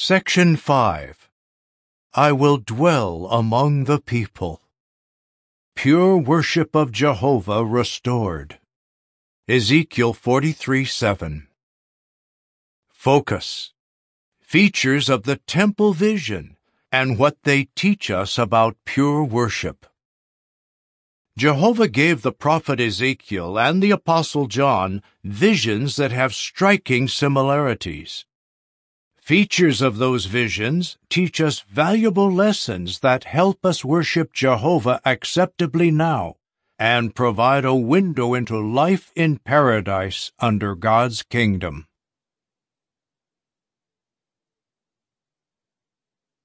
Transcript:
Section 5 I will dwell among the people. Pure worship of Jehovah restored. Ezekiel 43 7. Focus. Features of the temple vision and what they teach us about pure worship. Jehovah gave the prophet Ezekiel and the apostle John visions that have striking similarities. Features of those visions teach us valuable lessons that help us worship Jehovah acceptably now and provide a window into life in paradise under God's kingdom.